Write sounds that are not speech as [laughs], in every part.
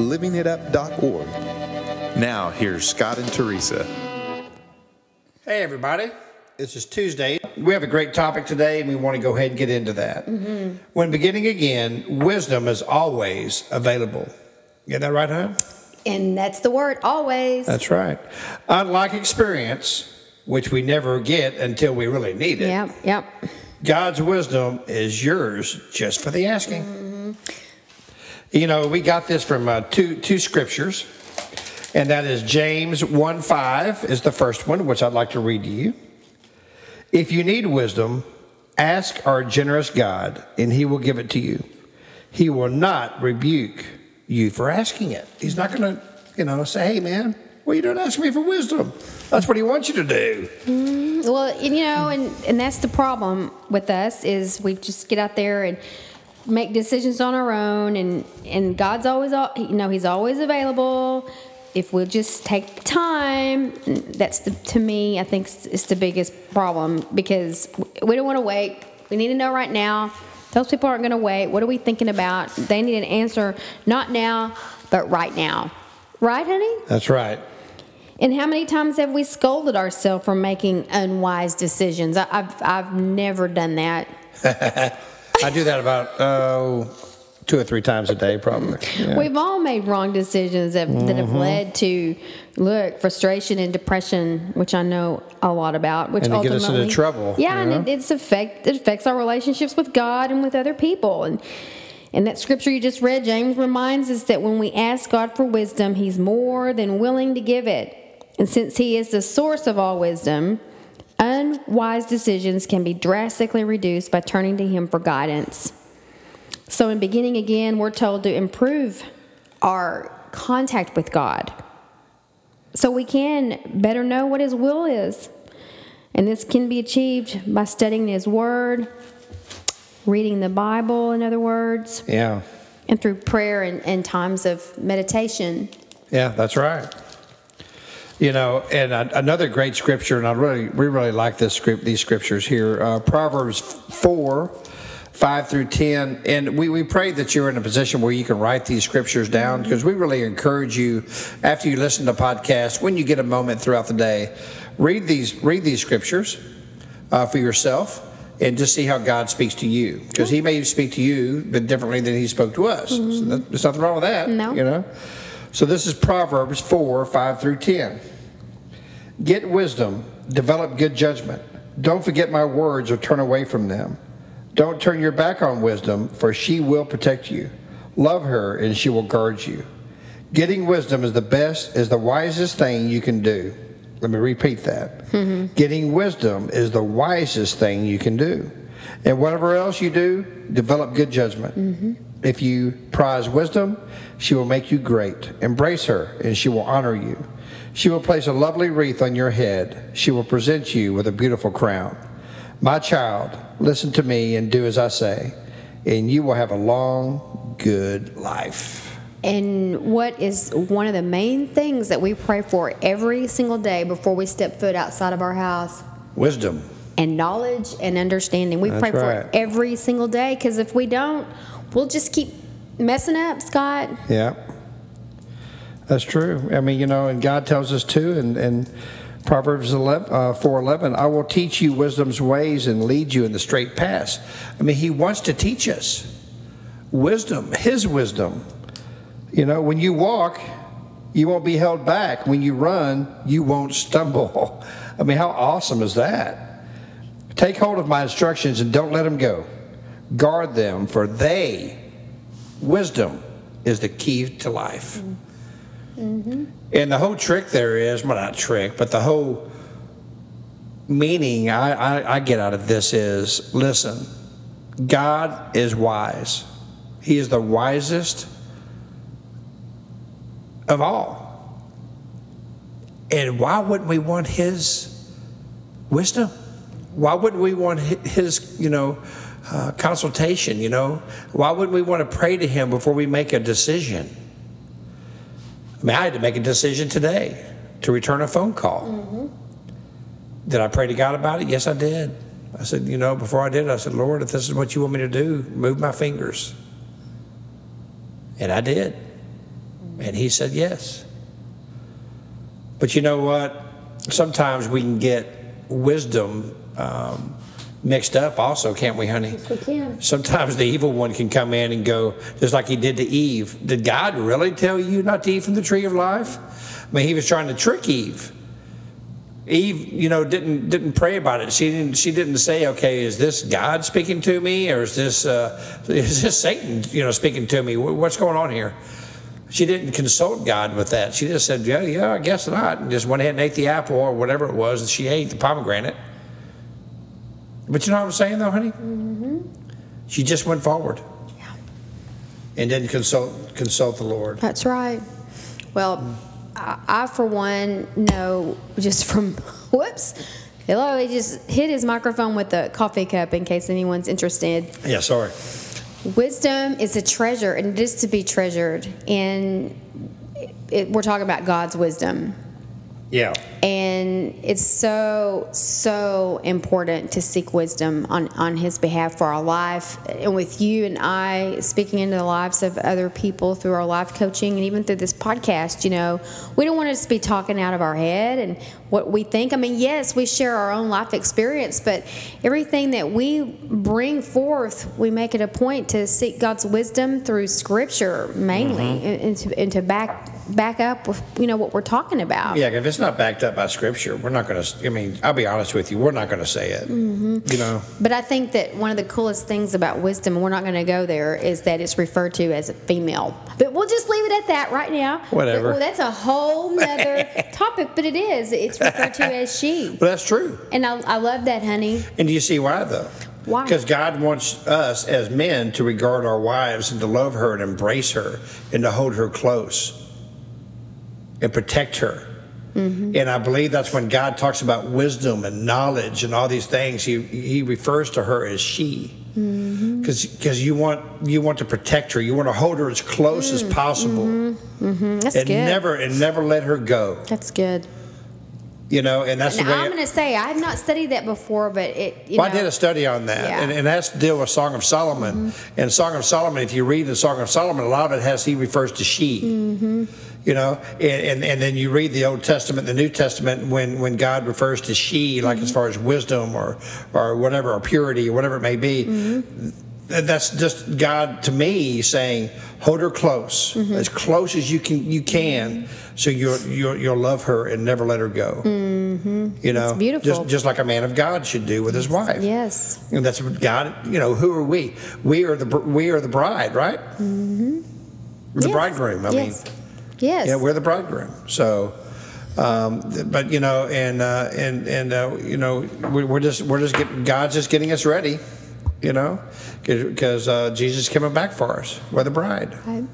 livingitup.org. Now, here's Scott and Teresa. Hey, everybody. This is Tuesday. We have a great topic today, and we want to go ahead and get into that. Mm-hmm. When beginning again, wisdom is always available. Get that right, huh? And that's the word, always. That's right. Unlike experience, which we never get until we really need it, Yep, yep. God's wisdom is yours just for the asking. Mm. You know, we got this from uh, two two scriptures, and that is James 1 5 is the first one, which I'd like to read to you. If you need wisdom, ask our generous God, and he will give it to you. He will not rebuke you for asking it. He's not going to, you know, say, hey, man, well, you don't ask me for wisdom? That's what he wants you to do. Well, and, you know, and, and that's the problem with us is we just get out there and make decisions on our own, and and God's always, al- you know, He's always available. If we'll just take the time, that's the to me, I think it's, it's the biggest problem because we don't want to wait. We need to know right now. Those people aren't going to wait. What are we thinking about? They need an answer, not now, but right now. Right, honey? That's right. And how many times have we scolded ourselves for making unwise decisions? I, I've I've never done that. [laughs] I do that about uh, two or three times a day, probably. Yeah. We've all made wrong decisions that, that have Mm-hmm. led to look frustration and depression, which I know a lot about. Which And get us into ultimately- trouble, Yeah, you know? and it, it's affect it affects our relationships with God and with other people. And and that scripture you just read, James reminds us that when we ask God for wisdom, He's more than willing to give it. And since He is the source of all wisdom, unwise decisions can be drastically reduced by turning to Him for guidance. So, in beginning again, we're told to improve our contact with God so we can better know what His will is. And this can be achieved by studying His Word, reading the Bible, in other words, yeah. and through prayer and, and times of meditation. Yeah, that's right. You know, and another great scripture, and I really, we really like this script, these scriptures here. Uh, Proverbs four, five through ten, and we, we pray that you're in a position where you can write these scriptures down because we really encourage you after you listen to podcasts, when you get a moment throughout the day, read these read these scriptures uh, for yourself. And just see how God speaks to you, because He may speak to you, but differently than He spoke to us. So that, there's nothing wrong with that. No. You know. So this is Proverbs 4 5 through 10. Get wisdom, develop good judgment. Don't forget my words or turn away from them. Don't turn your back on wisdom, for she will protect you. Love her, and she will guard you. Getting wisdom is the best, is the wisest thing you can do. Let me repeat that. Mm-hmm. Getting wisdom is the wisest thing you can do. And whatever else you do, develop good judgment. Mm-hmm. If you prize wisdom, she will make you great. Embrace her, and she will honor you. She will place a lovely wreath on your head. She will present you with a beautiful crown. My child, listen to me and do as I say, and you will have a long, good life. And what is one of the main things that we pray for every single day before we step foot outside of our house? Wisdom. And knowledge and understanding. We That's pray for it every single day because if we don't, we'll just keep messing up, Scott. Yeah. That's true. I mean, you know, and God tells us too, and, and Proverbs 11, uh, 4.11, I will teach you wisdom's ways and lead you in the straight paths. I mean, he wants to teach us wisdom, his wisdom. You know, when you walk, you won't be held back. When you run, you won't stumble. [laughs] I mean, how awesome is that? Take hold of my instructions and don't let them go. Guard them, for they, wisdom, is the key to life. And the whole trick there is, well, not trick, but the whole meaning I, I, I get out of this is listen, God is wise. He is the wisest of all. And why wouldn't we want his wisdom? Why wouldn't we want his, you know, uh, consultation, you know? Why wouldn't we want to pray to him before we make a decision? I mean, I had to make a decision today to return a phone call. Did I pray to God about it? Yes, I did. I said, you know, before I did, I said, Lord, if this is what you want me to do, move my fingers. And I did. And he said yes. But you know what? Sometimes we can get wisdom um, mixed up, also, can't we, honey? Yes, We can. Sometimes the evil one can come in and go, just like he did to Eve. Did God really tell you not to eat from the tree of life? I mean, he was trying to trick Eve. Eve, you know, didn't didn't pray about it. She didn't. She didn't say, "Okay, is this God speaking to me, or is this uh, is this Satan, you know, speaking to me? What's going on here?" She didn't consult God with that. She just said, "Yeah, yeah, I guess not," and just went ahead and ate the apple or whatever it was that she ate, the pomegranate. But you know what I'm saying, though, honey? Mm-hmm. She just went forward Yeah. and didn't consult consult the Lord. That's right. Well, I, I for one know just from [laughs] whoops. Hello, he just hit his microphone with the coffee cup in case anyone's interested. Yeah, sorry. Wisdom is a treasure, and it is to be treasured. And it, we're talking about God's wisdom. Yeah. And it's so, so important to seek wisdom on, on His behalf for our life. And with you and I speaking into the lives of other people through our life coaching and even through this podcast, you know, we don't want to just be talking out of our head and what we think. I mean, yes, we share our own life experience, but everything that we bring forth, we make it a point to seek God's wisdom through Scripture mainly mm-hmm. and, and, to, and to back back up with you know what we're talking about. Yeah, if it's not backed up by scripture, we're not going to. I mean, I'll be honest with you, we're not going to say it. Mm-hmm. You know, But I think that one of the coolest things about wisdom, and we're not going to go there, is that it's referred to as a female. But we'll just leave it at that right now. Whatever. Well, that's a whole nother [laughs] topic, but it is. It's referred to as she. [laughs] but that's true. And I, I love that, honey. And do you see why though? Why? Because God wants us as men to regard our wives and to love her and embrace her and to hold her close and protect her. Mm-hmm. And I believe that's when God talks about wisdom and knowledge and all these things. He he refers to her as she, Mm-hmm. because you want you want to protect her. You want to hold her as close as possible, Mm, That's and good. never and never let her go. that's good. You know, and that's the way. I'm going to say, I have not studied that before, but it, you Well, know. I did a study on that, Yeah. and, and that's to deal with Song of Solomon. And Song of Solomon, if you read the Song of Solomon, a lot of it has he refers to she. You know, and, and and then you read the Old Testament, the New Testament, when when God refers to she, like as mm-hmm. far as wisdom or or whatever, or purity or whatever it may be. Mm-hmm. th- That's just God to me saying, hold her close, mm-hmm. as close as you can you can, so you'll you'll, you'll love her and never let her go. You know, It's beautiful. Just just like a man of God should do with his wife. Yes. And that's what God, you know, who are we? We are the we are the bride, right? Mm-hmm. The Yes. bridegroom. I yes. mean, Yes. yeah, we're the bridegroom. So, um, but you know, and uh, and and uh, you know, we- we're just we're just getting God's just getting us ready, you know, because uh, Jesus is coming back for us. We're the bride. Okay.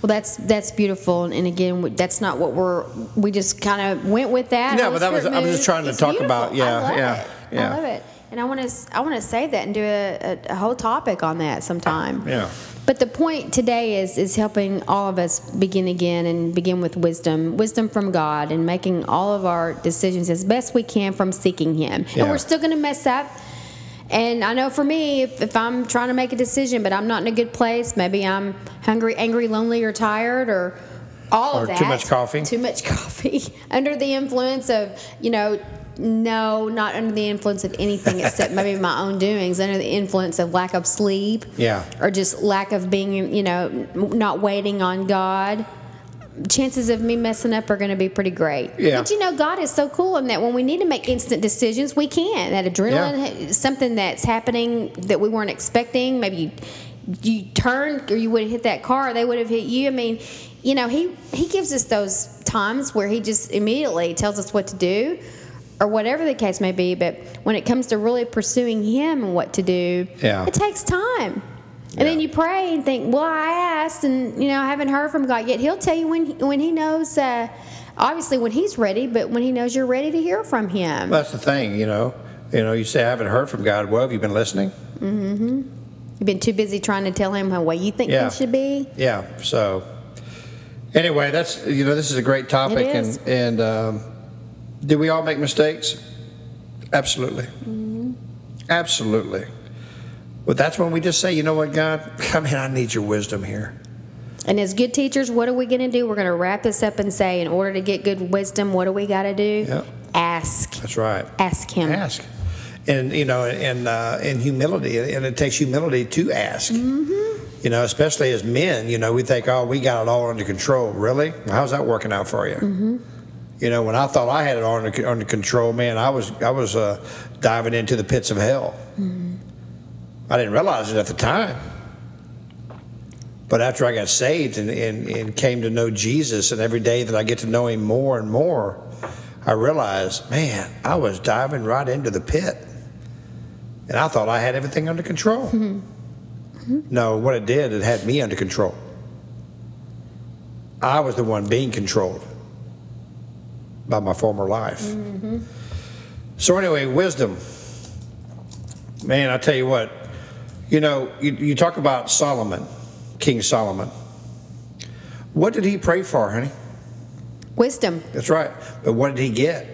Well, that's that's beautiful, and, again, that's not what we're. We just kind of went with that. No, but that was- I was just trying to It's talk beautiful. about- yeah, yeah, it. yeah. I love it, and I want to I want to say that and do a, a, a whole topic on that sometime. Yeah. But the point today is is helping all of us begin again and begin with wisdom, wisdom from God, and making all of our decisions as best we can from seeking Him. Yeah. And we're still going to mess up. And I know for me, if, if I'm trying to make a decision, but I'm not in a good place, maybe I'm hungry, angry, lonely, or tired, or all Or of that. too much coffee. Too much [laughs] coffee. under the influence of, you know, no, not under the influence of anything except maybe my own doings. Under the influence of lack of sleep. Yeah. Or just lack of being, you know, not waiting on God. Chances of me messing up are going to be pretty great. Yeah. But you know, God is so cool in that when we need to make instant decisions, we can. That adrenaline, something that's happening that we weren't expecting. Maybe you, you turned or you would have hit that car, they would have hit you. I mean, you know, he he gives us those times where he just immediately tells us what to do, or whatever the case may be. But when it comes to really pursuing him and what to do, Yeah. it takes time. And then you pray and think, well, I asked, and you know, I haven't heard from God yet. He'll tell you when when He knows. Uh, obviously, when He's ready, but when He knows you're ready to hear from Him. That's the thing, you know. You know, you say I haven't heard from God. Well, have you been listening? You've been too busy trying to tell Him how way you think Yeah. things should be. Yeah. So, anyway, that's you know, this is a great topic, and and um, do we all make mistakes? Absolutely. Mm-hmm. Absolutely. But that's when we just say, you know what, God, [laughs] I mean, I need your wisdom here. And as good teachers, what are we going to do? We're going to wrap this up and say, in order to get good wisdom, what do we got to do? Yep. Ask. That's right. Ask Him. Ask. And you know, and uh, and humility, and it takes humility to ask. Mm-hmm. You know, especially as men, you know, we think, oh, we got it all under control. Really? How's that working out for you? Mm-hmm. You know, when I thought I had it under, under control, man, I was I was uh, diving into the pits of hell. Mm-hmm. I didn't realize it at the time. But after I got saved and, and, and came to know Jesus, and every day that I get to know Him more and more, I realized, man, I was diving right into the pit. And I thought I had everything under control. Mm-hmm. Mm-hmm. No, what it did, it had me under control. I was the one being controlled by my former life. So, anyway, wisdom. Man, I tell you what, you know, you, you talk about Solomon, King Solomon. What did he pray for, honey? Wisdom. That's right. But what did he get?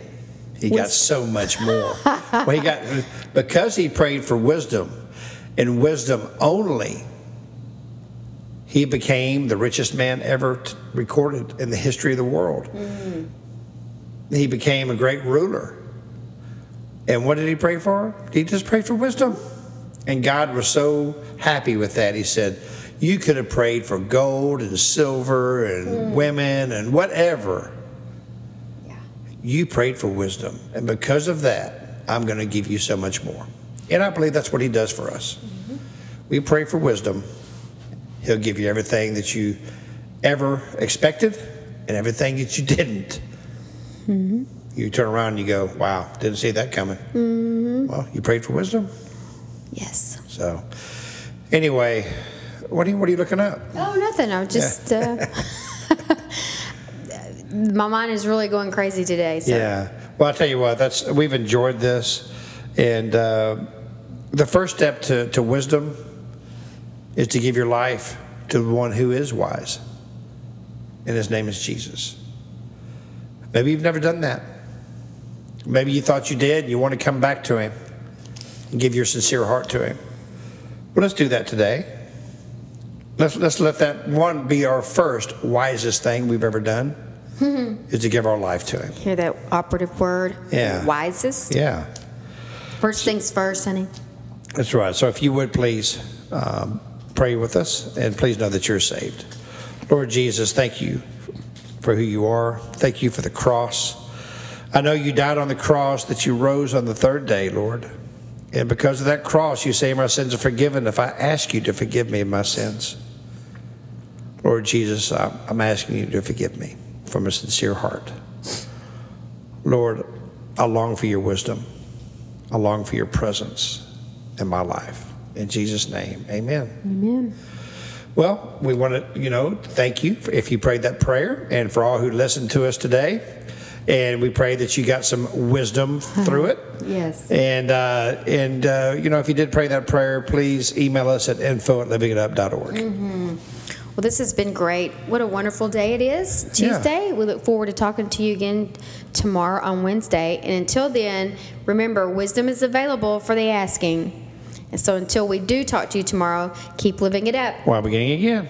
He got so much more. well, he got [laughs] because he prayed for wisdom, and wisdom only. He became the richest man ever t- recorded in the history of the world. Mm. He became a great ruler. And what did he pray for? He just prayed for wisdom. And God was so happy with that. He said, You could have prayed for gold and silver and hmm. women and whatever. You prayed for wisdom. And because of that, I'm going to give you so much more. And I believe that's what he does for us. Mm-hmm. We pray for wisdom. He'll give you everything that you ever expected and everything that you didn't. You turn around and you go, wow, didn't see that coming. Well, you prayed for wisdom. Yes. So, anyway, what are you, what are you looking up? Oh, nothing. I'm just. Uh, [laughs] my mind is really going crazy today. So. Yeah. Well, I'll tell you what, that's we've enjoyed this. And uh, the first step to, to wisdom is to give your life to the one who is wise. And his name is Jesus. Maybe you've never done that. Maybe you thought you did and you want to come back to him and give your sincere heart to him. Well, let's do that today. Let's, let's let that one be our first wisest thing we've ever done [laughs] is to give our life to him. Hear that operative word? Yeah. Wisest. Yeah, First things first, honey. that's right. So if you would please um, pray with us and please know that you're saved. Lord Jesus, thank you for who you are. Thank you for the cross. I know you died on the cross, that you rose on the third day, Lord. And because of that cross, you say my sins are forgiven if I ask you to forgive me of my sins. Lord Jesus, I'm asking you to forgive me from a sincere heart. Lord, I long for your wisdom. I long for your presence in my life. In Jesus' name, amen. Amen. Well, we want to, you know, thank you for- if you prayed that prayer and for all who listened to us today. And we pray that you got some wisdom [laughs] through it. Yes. And, uh, and uh, you know, if you did pray that prayer, please email us at info at livingitup.org. Well, this has been great. What a wonderful day it is. Yeah. Tuesday. We look forward to talking to you again tomorrow on Wednesday. And until then, remember, wisdom is available for the asking. And so until we do talk to you tomorrow, keep living it up. While beginning again.